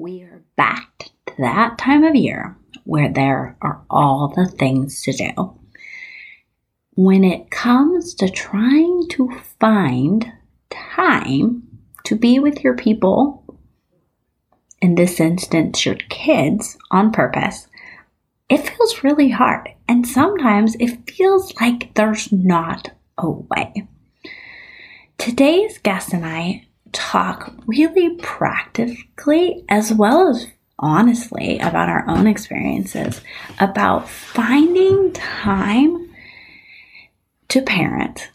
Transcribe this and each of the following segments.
we are back to that time of year where there are all the things to do. When it comes to trying to find time to be with your people, in this instance, your kids, on purpose, it feels really hard. And sometimes it feels like there's not a way. Today's guest and I talk really practically as well as honestly about our own experiences about finding time to parent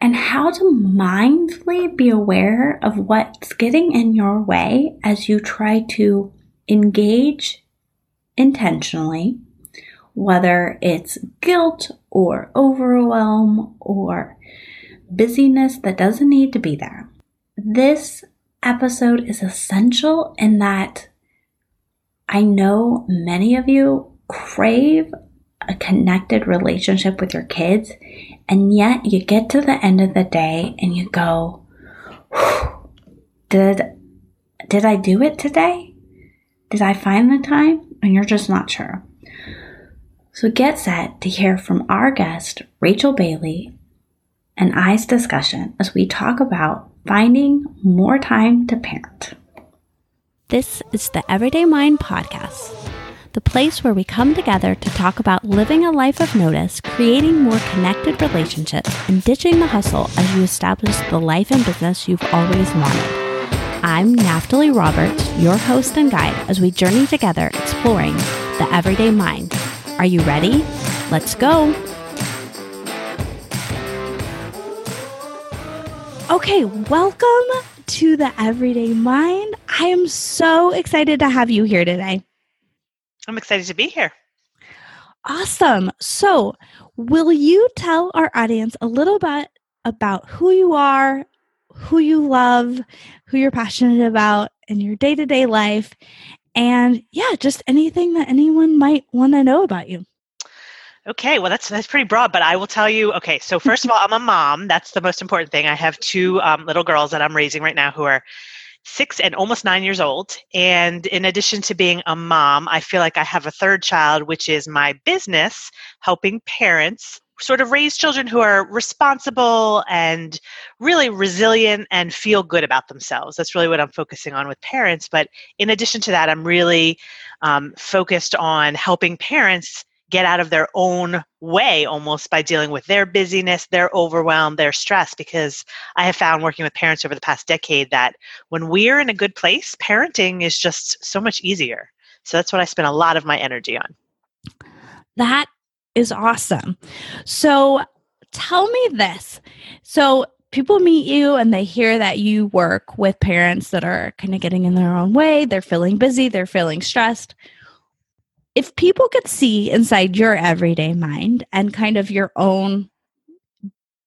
and how to mindfully be aware of what's getting in your way as you try to engage intentionally, whether it's guilt or overwhelm or busyness that doesn't need to be there. This episode is essential in that I know many of you crave a connected relationship with your kids, and yet you get to the end of the day and you go, did, did I do it today? Did I find the time? And you're just not sure. So get set to hear from our guest, Rachel Bailey, and I's discussion as we talk about finding more time to parent. This is the Everyday Mind podcast, the place where we come together to talk about living a life of notice, creating more connected relationships, and ditching the hustle as you establish the life and business you've always wanted. I'm Naftali Roberts, your host and guide as we journey together exploring the everyday mind. Are you ready? Let's go! Okay, welcome to the Everyday Mind. I am so excited to have you here today. I'm excited to be here. Awesome. So, will you tell our audience a little bit about who you are, who you love, who you're passionate about in your day to day life, and yeah, just anything that anyone might want to know about you? Okay, well that's that's pretty broad, but I will tell you. Okay, so first of all, I'm a mom. That's the most important thing. I have two um, little girls that I'm raising right now who are six and almost nine years old. And in addition to being a mom, I feel like I have a third child, which is my business, helping parents sort of raise children who are responsible and really resilient and feel good about themselves. That's really what I'm focusing on with parents. But in addition to that, I'm really um, focused on helping parents get out of their own way almost by dealing with their busyness, their overwhelm, their stress. Because I have found working with parents over the past decade that when we're in a good place, parenting is just so much easier. So that's what I spend a lot of my energy on. That is awesome. So tell me this. So people meet you and they hear that you work with parents that are kind of getting in their own way, they're feeling busy, they're feeling stressed if people could see inside your everyday mind and kind of your own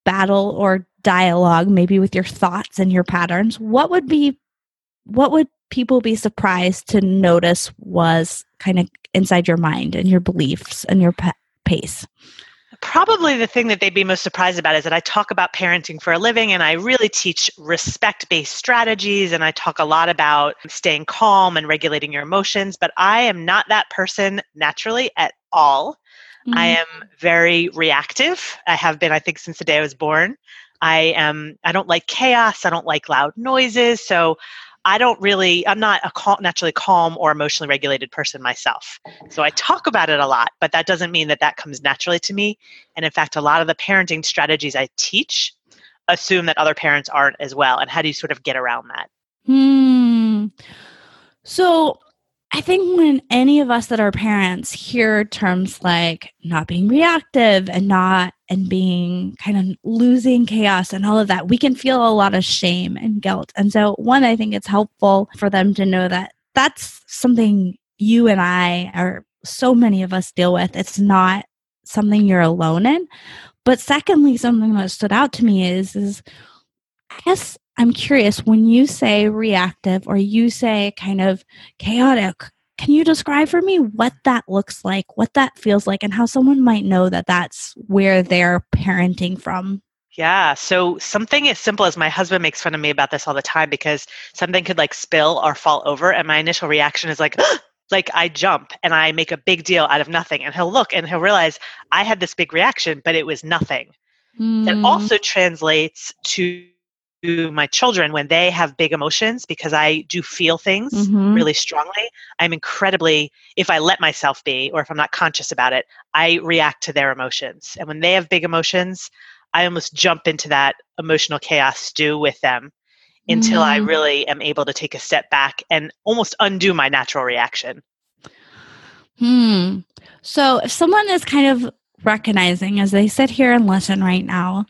battle or dialogue maybe with your thoughts and your patterns what would be what would people be surprised to notice was kind of inside your mind and your beliefs and your pace Probably the thing that they'd be most surprised about is that I talk about parenting for a living and I really teach respect based strategies and I talk a lot about staying calm and regulating your emotions, but I am not that person naturally at all. Mm-hmm. I am very reactive. I have been, I think, since the day I was born. I am I don't like chaos, I don't like loud noises, so I don't really, I'm not a cal- naturally calm or emotionally regulated person myself. So I talk about it a lot, but that doesn't mean that that comes naturally to me. And in fact, a lot of the parenting strategies I teach assume that other parents aren't as well. And how do you sort of get around that? Hmm. So I think when any of us that are parents hear terms like not being reactive and not and being kind of losing chaos and all of that, we can feel a lot of shame and guilt. And so, one, I think it's helpful for them to know that that's something you and I, or so many of us, deal with. It's not something you're alone in. But secondly, something that stood out to me is, is I guess I'm curious when you say reactive or you say kind of chaotic, can you describe for me what that looks like, what that feels like, and how someone might know that that's where they're parenting from? Yeah. So something as simple as my husband makes fun of me about this all the time because something could like spill or fall over, and my initial reaction is like, like I jump and I make a big deal out of nothing. And he'll look and he'll realize I had this big reaction, but it was nothing. Mm. That also translates to my children when they have big emotions because I do feel things mm-hmm. really strongly. I'm incredibly, if I let myself be or if I'm not conscious about it, I react to their emotions. And when they have big emotions, I almost jump into that emotional chaos stew with them until mm. I really am able to take a step back and almost undo my natural reaction. Hmm. So if someone is kind of recognizing as they sit here and listen right now,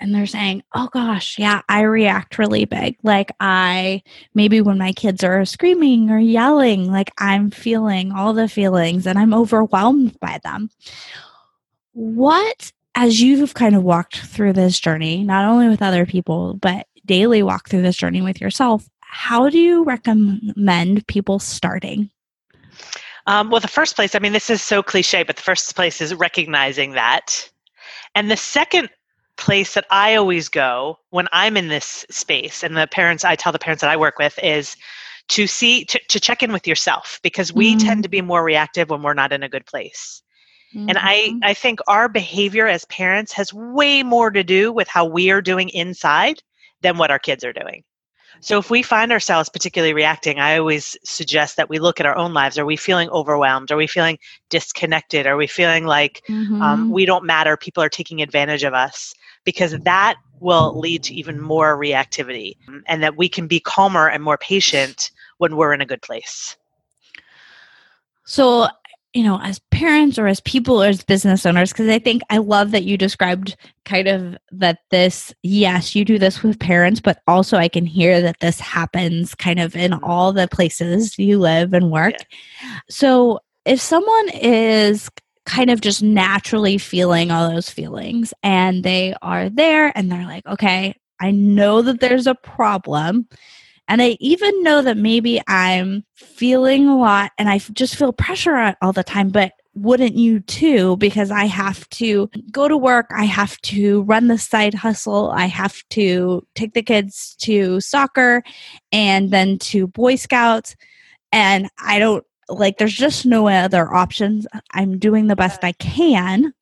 and they're saying, oh gosh, yeah, I react really big. Like, I maybe when my kids are screaming or yelling, like, I'm feeling all the feelings and I'm overwhelmed by them. What, as you've kind of walked through this journey, not only with other people, but daily walk through this journey with yourself, how do you recommend people starting? Um, well, the first place, I mean, this is so cliche, but the first place is recognizing that. And the second place that I always go when I'm in this space, and the parents, I tell the parents that I work with, is to see, to, to check in with yourself because we mm-hmm. tend to be more reactive when we're not in a good place. Mm-hmm. And I, mm-hmm. I think our behavior as parents has way more to do with how we are doing inside than what our kids are doing. So if we find ourselves particularly reacting, I always suggest that we look at our own lives. Are we feeling overwhelmed? Are we feeling disconnected? Are we feeling like um, mm-hmm. um, we don't matter? People are taking advantage of us because that will lead to even more reactivity and that we can be calmer and more patient when we're in a good place. So you know, as parents or as people or as business owners, because I think I love that you described kind of that this, yes, you do this with parents, but also I can hear that this happens kind of in mm-hmm. all the places you live and work. Yeah. So if someone is kind of just naturally feeling all those feelings and they are there and they're like, okay, I know that there's a problem and I even know that maybe I'm feeling a lot and I just feel pressure all the time, but wouldn't you too? Because I have to go to work, I have to run the side hustle, I have to take the kids to soccer and then to Boy Scouts. And I don't like, there's just no other options. I'm doing the best I can.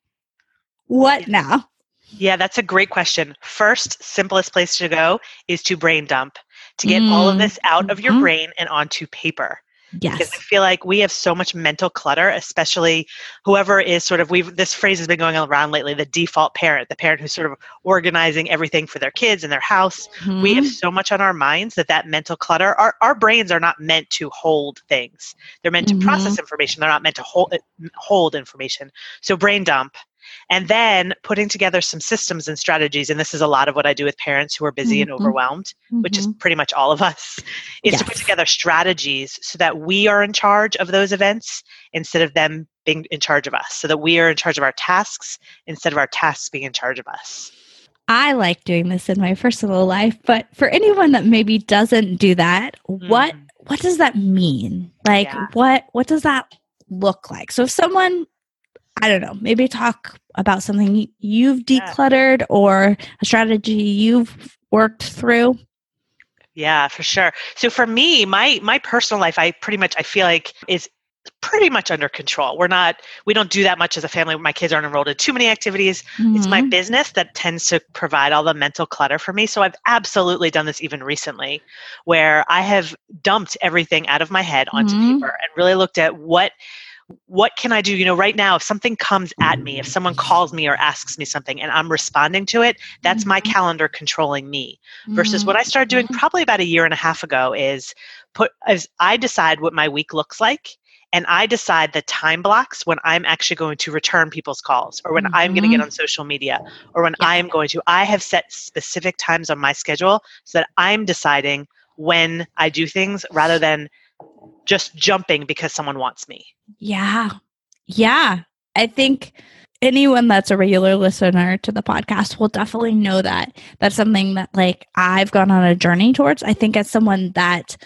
What now? Yeah, that's a great question. First, simplest place to go is to brain dump to get mm. all of this out of your mm-hmm. brain and onto paper. Yes. Because I feel like we have so much mental clutter, especially whoever is sort of we've this phrase has been going around lately, the default parent, the parent who's sort of organizing everything for their kids and their house. Mm-hmm. We have mm-hmm. so much on our minds that that mental clutter, our, our brains are not meant to hold things. They're meant mm-hmm. to process mm-hmm. information. They're not meant to hold hold information. So brain dump and then putting together some systems and strategies and this is a lot of what i do with parents who are busy mm-hmm. and overwhelmed mm-hmm. which is mm-hmm. pretty much all of us is yes. to put together strategies so that we are in charge of those events instead of them being in charge of us so that we are in charge of our tasks instead of our tasks being in charge of us I like doing this in my personal life, but for anyone that maybe doesn't do that, mm-hmm. what what does that mean? Like yeah. what what does that look like? So if someone I don't know, maybe talk about something you've decluttered or a strategy you've worked through. Yeah, for sure. So for me, my my personal life, I pretty much I feel like is pretty much under control. We're not we don't do that much as a family. My kids aren't enrolled in too many activities. Mm-hmm. It's my mm-hmm. business that tends to provide all the mental clutter for me. So I've absolutely done this even recently where I have dumped everything out of my head onto mm-hmm. paper and really looked at what what can I do? You know, right now, if something comes at me, if someone calls me or asks me something and I'm responding to it, that's mm-hmm. my calendar controlling me. Versus mm-hmm. what I started doing mm-hmm. probably about a year and a half ago is put as I decide what my week looks like and I decide the time blocks when I'm actually going to return people's calls or when mm-hmm. I'm going to get on social media or when yeah. I am going to. I have set specific times on my schedule so that I'm deciding when I do things rather than just jumping because someone wants me. Yeah. Yeah. I think anyone that's a regular listener to the podcast will definitely know that. That's something that like I've gone on a journey towards. I think as someone that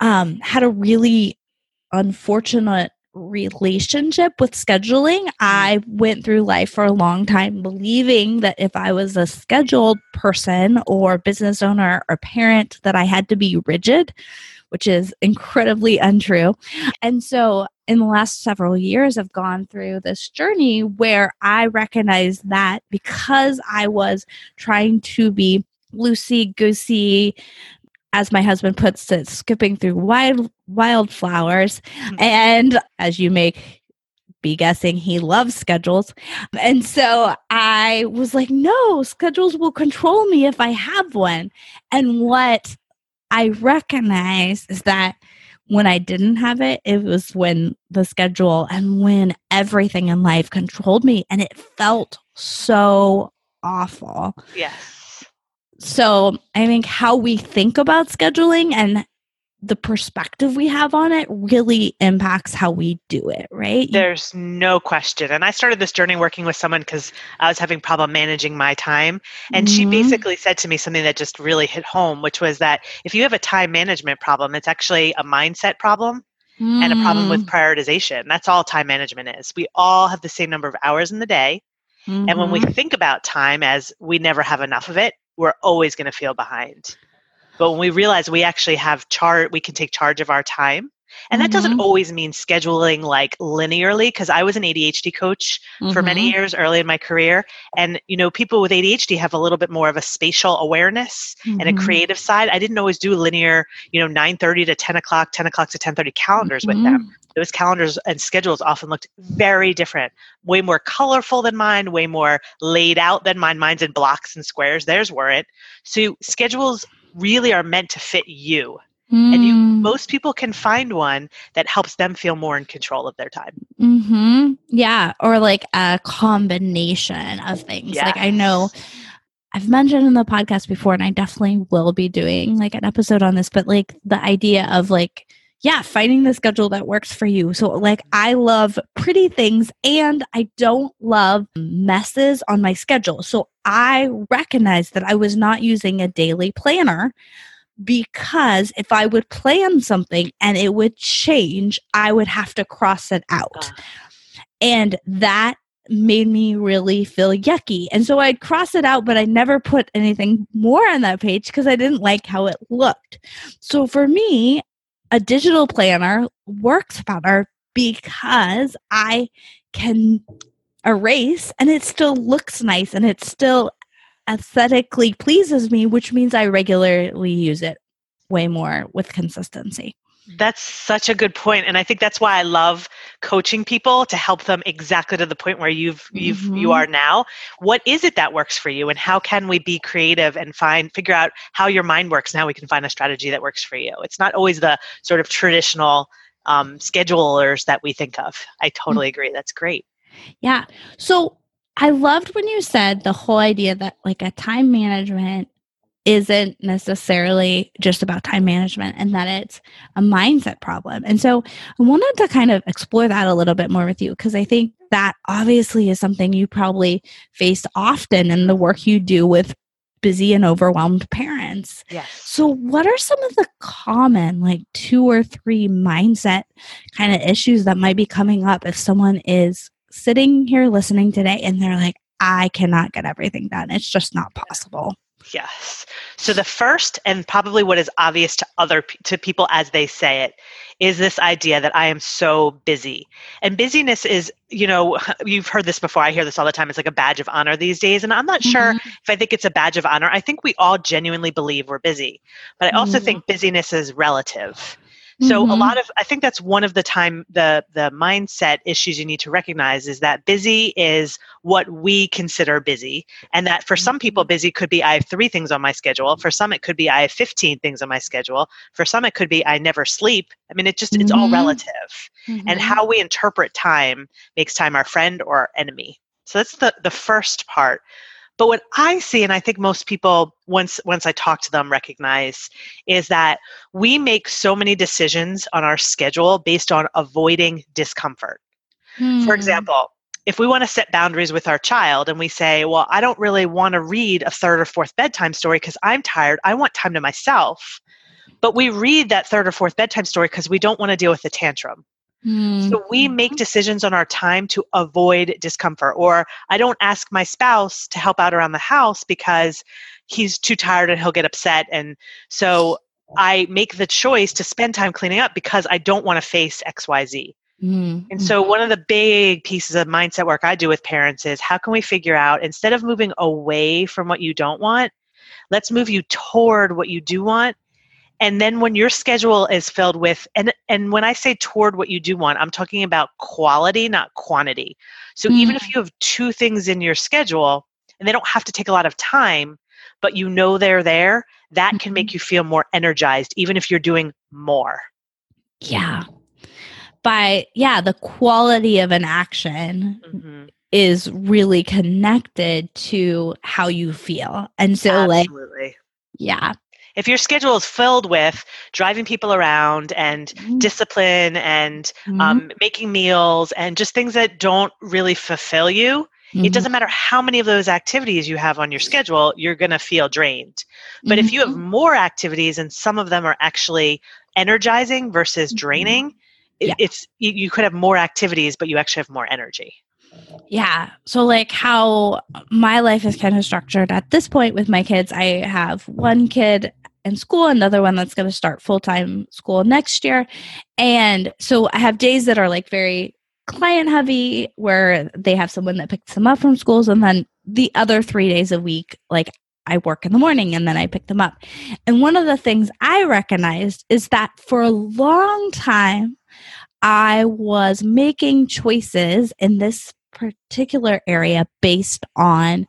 um had a really unfortunate relationship with scheduling. I went through life for a long time believing that if I was a scheduled person or business owner or parent that I had to be rigid, which is incredibly untrue. And so in the last several years I've gone through this journey where I recognize that because I was trying to be loosey goosey as my husband puts it, skipping through wild wildflowers. Mm-hmm. And as you may be guessing, he loves schedules. And so I was like, no, schedules will control me if I have one. And what I recognize is that when I didn't have it, it was when the schedule and when everything in life controlled me. And it felt so awful. Yes. So I think how we think about scheduling and the perspective we have on it really impacts how we do it, right? There's no question. And I started this journey working with someone because I was having problem managing my time. And mm-hmm. she basically said to me something that just really hit home, which was that if you have a time management problem, it's actually a mindset problem. Mm. And a problem with mm. prioritization. That's all time management is. We all have the same number of hours in the day. Mm-hmm. And when we mm-hmm. think about time as we never have enough of it, we're always going to feel behind. But when we realize we actually have chart, we can take charge of our time. And that mm-hmm. doesn't always mean scheduling like linearly because I was an ADHD coach mm-hmm. for many mm-hmm. years early in my career. And, you know, people with ADHD have a little bit more of a spatial awareness mm-hmm. and a mm-hmm. creative side. I didn't always do linear, you know, 9.30 to 10 o'clock, 10 o'clock to 10.30 calendars with them. Mm-hmm. Those calendars and schedules often looked very different, way more colorful than mine, way more laid out than mine. Mine's in blocks and squares. Theirs weren't. So schedules really are meant to fit you. Mm. And you hmm. most people can find one that helps them feel more in control of their time. Mm-hmm. Yeah. Or like a combination of things. Yes. Like I know I've mentioned in the podcast before, and I definitely will be doing like an episode on this, but like the idea of like, yeah, finding the schedule that works for you. So, like, I love pretty things and I don't love messes on my schedule. So, I recognized that I was not using a daily planner because if I would plan something and it would change, I would have to cross it out. And that made me really feel yucky. And so I'd cross it out, but I never put anything more on that page because I didn't like how it looked. So for me, a digital planner works better because I can erase and it still looks nice and it still aesthetically pleases me, which means I regularly use it way more with consistency. That's such a good point and I think that's why I love coaching people to help them exactly to the point where you've you've mm-hmm. you are now. What is it that works for you and how can we be creative and find figure out how your mind works now we can find a strategy that works for you. It's not always the sort of traditional um, schedulers that we think of. I totally mm-hmm. agree. That's great. Yeah. So I loved when you said the whole idea that like a time management isn't necessarily just about time management and that it's a mindset problem. And so I wanted to kind of explore that a little bit more with you because I think that obviously is something you probably face often in the work you do with busy and overwhelmed parents. Yes. So what are some of the common like two or three mindset kind of issues that might be coming up if someone is sitting here listening today and they're like, I cannot get everything done. It's just not possible. Yes. So the first and probably what is obvious to other to people as they say it is this idea that I am so busy. And busyness is, you know, you've heard this before. I hear this all the time. It's like a badge of honor these days. And I'm not mm-hmm. sure if I think it's a badge of honor. I think we all genuinely believe we're busy. But I also mm-hmm. think busyness is relative. So mm-hmm. a lot of I think that's one of the time the the mindset issues you need to recognize is that busy is what we consider busy and that for some people mm-hmm. busy could be I have 3 things on my schedule, for some it could be I have 15 things on my schedule, for some it could be I never sleep. I mean it just it's mm-hmm. all relative. Mm-hmm. And how we interpret time makes time our friend or our enemy. So that's the the first part. But what I see, and I think most people, once once I talk to them, recognize, is that we make so many decisions on our schedule based on avoiding discomfort. Hmm. For example, if we want to set boundaries with our child and we say, Well, I don't really want to read a third or fourth bedtime story because I'm tired, I want time to myself. But we read that third or fourth bedtime story because we don't want to deal with the tantrum. Mm. So we make decisions on our time to avoid discomfort. Or I don't ask my spouse to help out around the house because he's too tired and he'll get upset. And so I make the choice to spend time cleaning up because I don't want to face XYZ. Mm. And so, one of the big pieces of mindset work I do with parents is how can we figure out instead of moving away from what you don't want, let's move you toward what you do want. And then when your schedule is filled with and and when I say toward what you do want, I'm talking about quality, not quantity. So even if Mm. you have two things in your schedule and they don't have to take a lot of time, but you know they're there, that can make you feel more energized even if you're doing more. Yeah. By yeah, the quality of an action Mhm. is really connected to how you feel. And so like yeah. If your schedule is filled with driving people around and Mhm. discipline and Mhm. um, making meals and just things that don't really fulfill you, Mhm. it doesn't matter how many of those activities you have on your schedule, you're going to feel drained. But if you have Mhm. more activities and some of them are actually energizing versus Mhm. draining, it- Yeah. it's you, you could have more activities, but you actually have more energy. Yeah. So, like, how my life is kind of structured at this point with my kids, I have one kid in school, another one that's going to start full time school next year. And so I have days that are like very client heavy where they have someone that picks them up from schools. And then the other three days a week, like, I work in the morning and then I pick them up. And one of the things I recognized is that for a long time, I was making choices in this particular area based on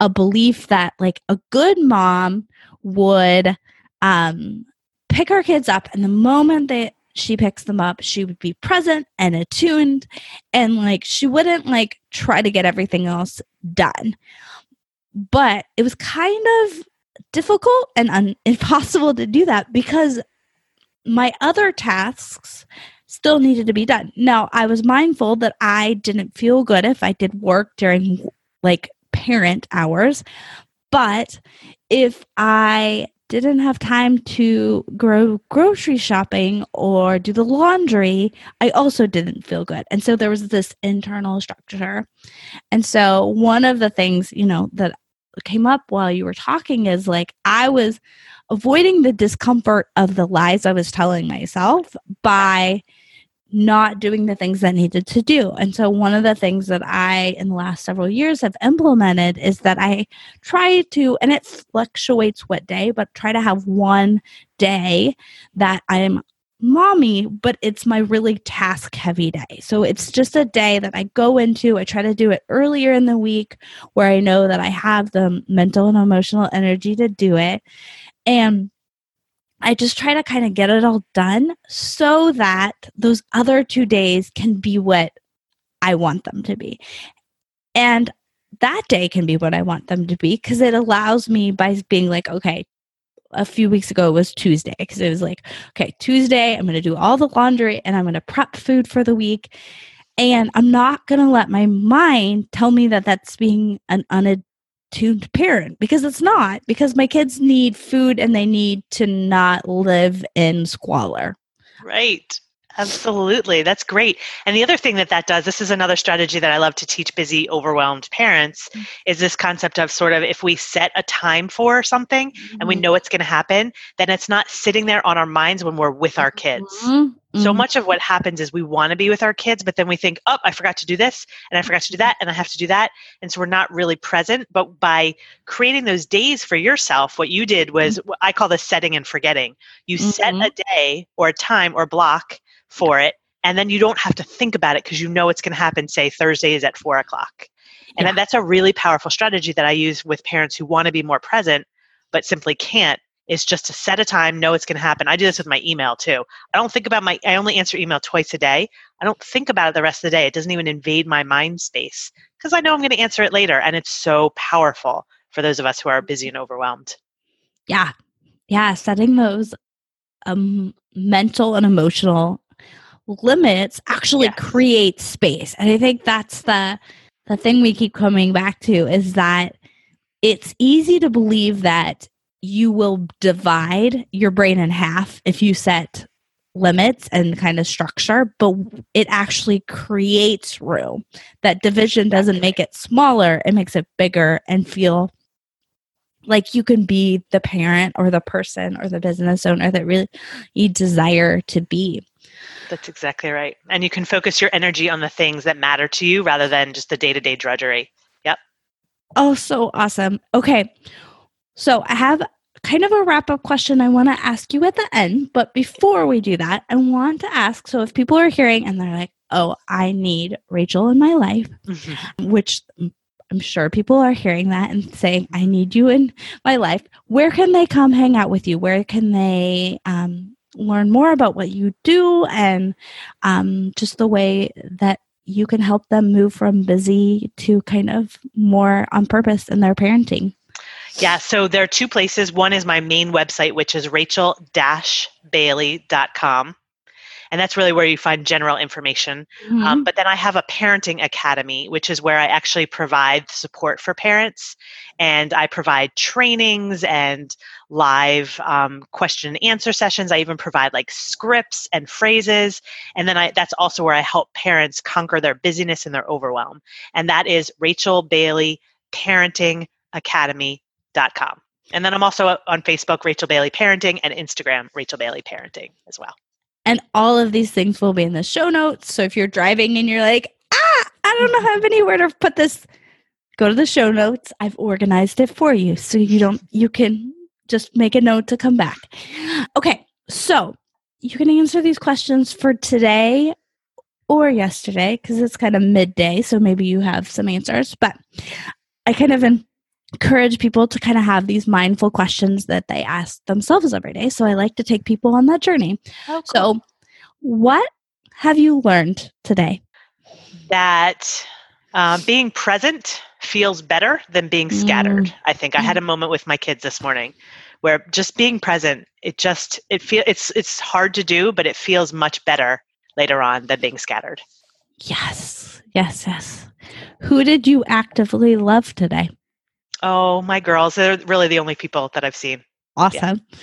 a belief that like a good mom would um pick her kids up and the moment that she picks them up she would be present and attuned and like she wouldn't like try to get everything else done but it was kind of difficult and un- impossible to do that because my other tasks still needed to be done. Now, I was mindful that I didn't feel good if I did work during like parent hours, but if I didn't have time to go grocery shopping or do the laundry, I also didn't feel good. And so there was this internal structure. And so one of the things, you know, that came up while you were talking is like I was avoiding the discomfort of the lies I was telling myself by not doing the things that needed to do. And so one of the things that I in the last several years have implemented is that I try to and it fluctuates what day, but try to have one day that I'm mommy, but it's my really task heavy day. So it's just a day that I go into. I try to do it earlier in the week where I know that I have the mental and emotional energy to do it. And I just try to kind of get it all done so that those other two days can be what I want them to be. And that day can be what I want them to be because it allows me by being like, okay, a few weeks ago was Tuesday because it was like, okay, Tuesday, I'm going to do all the laundry and I'm going to prep food for the week. And I'm not going to let my mind tell me that that's being an unattuned parent because it's not, because my kids need food and they need to not live in squalor. Right. Absolutely. That's great. And the other thing that that does, this is another strategy that I love to teach busy, overwhelmed parents, mm. is this concept of sort of if we set a time for something and we mm-hmm. know it's going to happen, then it's not sitting there on our minds when we're with our kids. Mm-hmm. Mhm. So much of what happens is we want to be with our kids, but then we think, oh, I forgot to do this and I forgot to do that and I have to do that. And so we're not really present. But by creating those days for yourself, what you did was what I call this setting and forgetting. You set Mhm. a day or a time or block for it, and then you don't have to think about it because you know it's going to happen, say Thursday is at four o'clock. And Yeah. that's a really powerful strategy that I use with parents who want to be more present but simply can't is just to set a time, know it's going to happen. I do this with my email too. I don't think about my, I only answer email twice a day. I don't think about it the rest of the day. It doesn't even invade my mind space because I know I'm going to answer it later. And it's so powerful for those of us who are busy and overwhelmed. Yeah. Yeah. Setting those um, mental and emotional limits actually Yes. create space. And I think that's the the thing we keep coming back to is that it's easy to believe that you will divide your brain in half if you set limits and kind of structure, but it actually creates room. That division doesn't make it smaller, it makes it bigger and feel like you can be the parent or the person or the business owner that really you desire to be. That's exactly right. And you can focus your energy on the things that matter to you rather than just the day to day drudgery. Yep. Oh, so awesome. Okay. So I have kind of a wrap up question I want to ask you at the end. But before we do that, I want to ask so if people are hearing and they're like, oh, I need Rachel in my life, mm-hmm. which I'm sure people are hearing that and saying, I need you in my life. Where can they come hang out with you? Where can they um, learn more about what you do and um, just the way that you can help them move from busy to kind of more on purpose in their parenting? Yeah, so there are two places. One is my main website, which is rachel-bailey.com. And that's really where you find general information. Um, mm-hmm. Um, but then I have a parenting academy, which is where I actually provide support for parents. And I provide trainings and live um, question and answer sessions. I even provide like scripts and phrases. And then I, that's also where I help parents conquer their busyness and their overwhelm. And that is Rachel Bailey Parenting Academy com. And then I'm also on Facebook, Rachel Bailey Parenting, and Instagram, Rachel Bailey Parenting as well. And all of these things will be in the show notes. So if you're driving and you're like, ah, I don't know have anywhere to put this, go to the show notes. I've organized it for you. So you don't, you can just make a note to come back. Okay. So you can answer these questions for today or yesterday because it's kind of midday. So maybe you have some answers. But I kind of encourage people to kind of have these mindful questions that they ask themselves every day. So I like to take people on that journey. Oh, cool. So, what have you learned today? That uh, being present feels better than being scattered. Mm. I think I had a moment with my kids this morning where just being present, it just it feel it's it's hard to do, but it feels much better later on than being scattered. Yes, yes, yes. Who did you actively love today? Oh, my girls. They're really the only people that I've seen. Awesome. Yeah.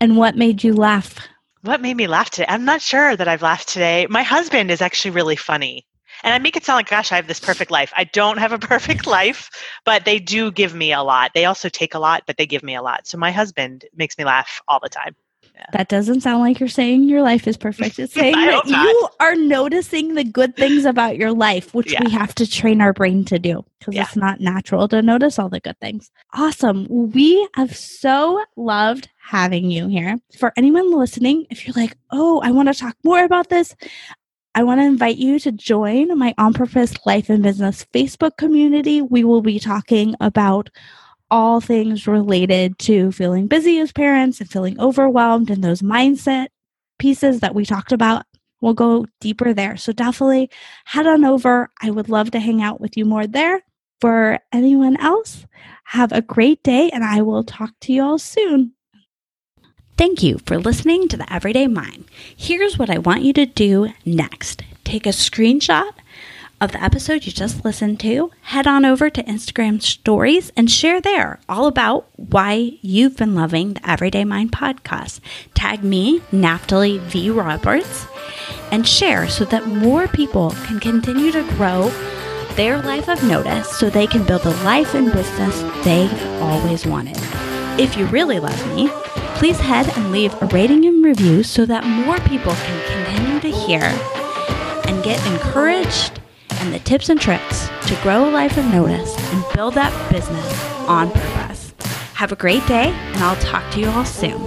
And what made you laugh? What made me laugh today? I'm not sure that I've laughed today. My husband is actually really funny. And I make it sound like, gosh, I have this perfect life. I don't have a perfect life, but they do give me a lot. They also take a lot, but they give me a lot. So my husband makes me laugh all the time. Yeah. That doesn't sound like you're saying your life is perfect. It's saying that you are noticing the good things about your life, which yeah. we have to train our brain to do because yeah. it's not natural to notice all the good things. Awesome. We have so loved having you here. For anyone listening, if you're like, oh, I want to talk more about this, I want to invite you to join my On Purpose Life and Business Facebook community. We will be talking about all things related to feeling busy as parents and feeling overwhelmed and those mindset pieces that we talked about. We'll go deeper there. So definitely head on over. I would love to hang out with you more there. For anyone else, have a great day and I will talk to you all soon. Thank you for listening to the Everyday Mind. Here's what I want you to do next take a screenshot of the episode you just listened to, head on over to Instagram stories and share there all about why you've been loving the Everyday Mind podcast. Tag me, Naftali V. Roberts, and share so that more people can continue to grow their life of notice so they can build the life and business they've always wanted. If you really love me, please head and leave a rating and review so that more people can continue to hear and get encouraged and the tips and tricks to grow a life of notice and build that business on purpose. Have a great day, and I'll talk to you all soon.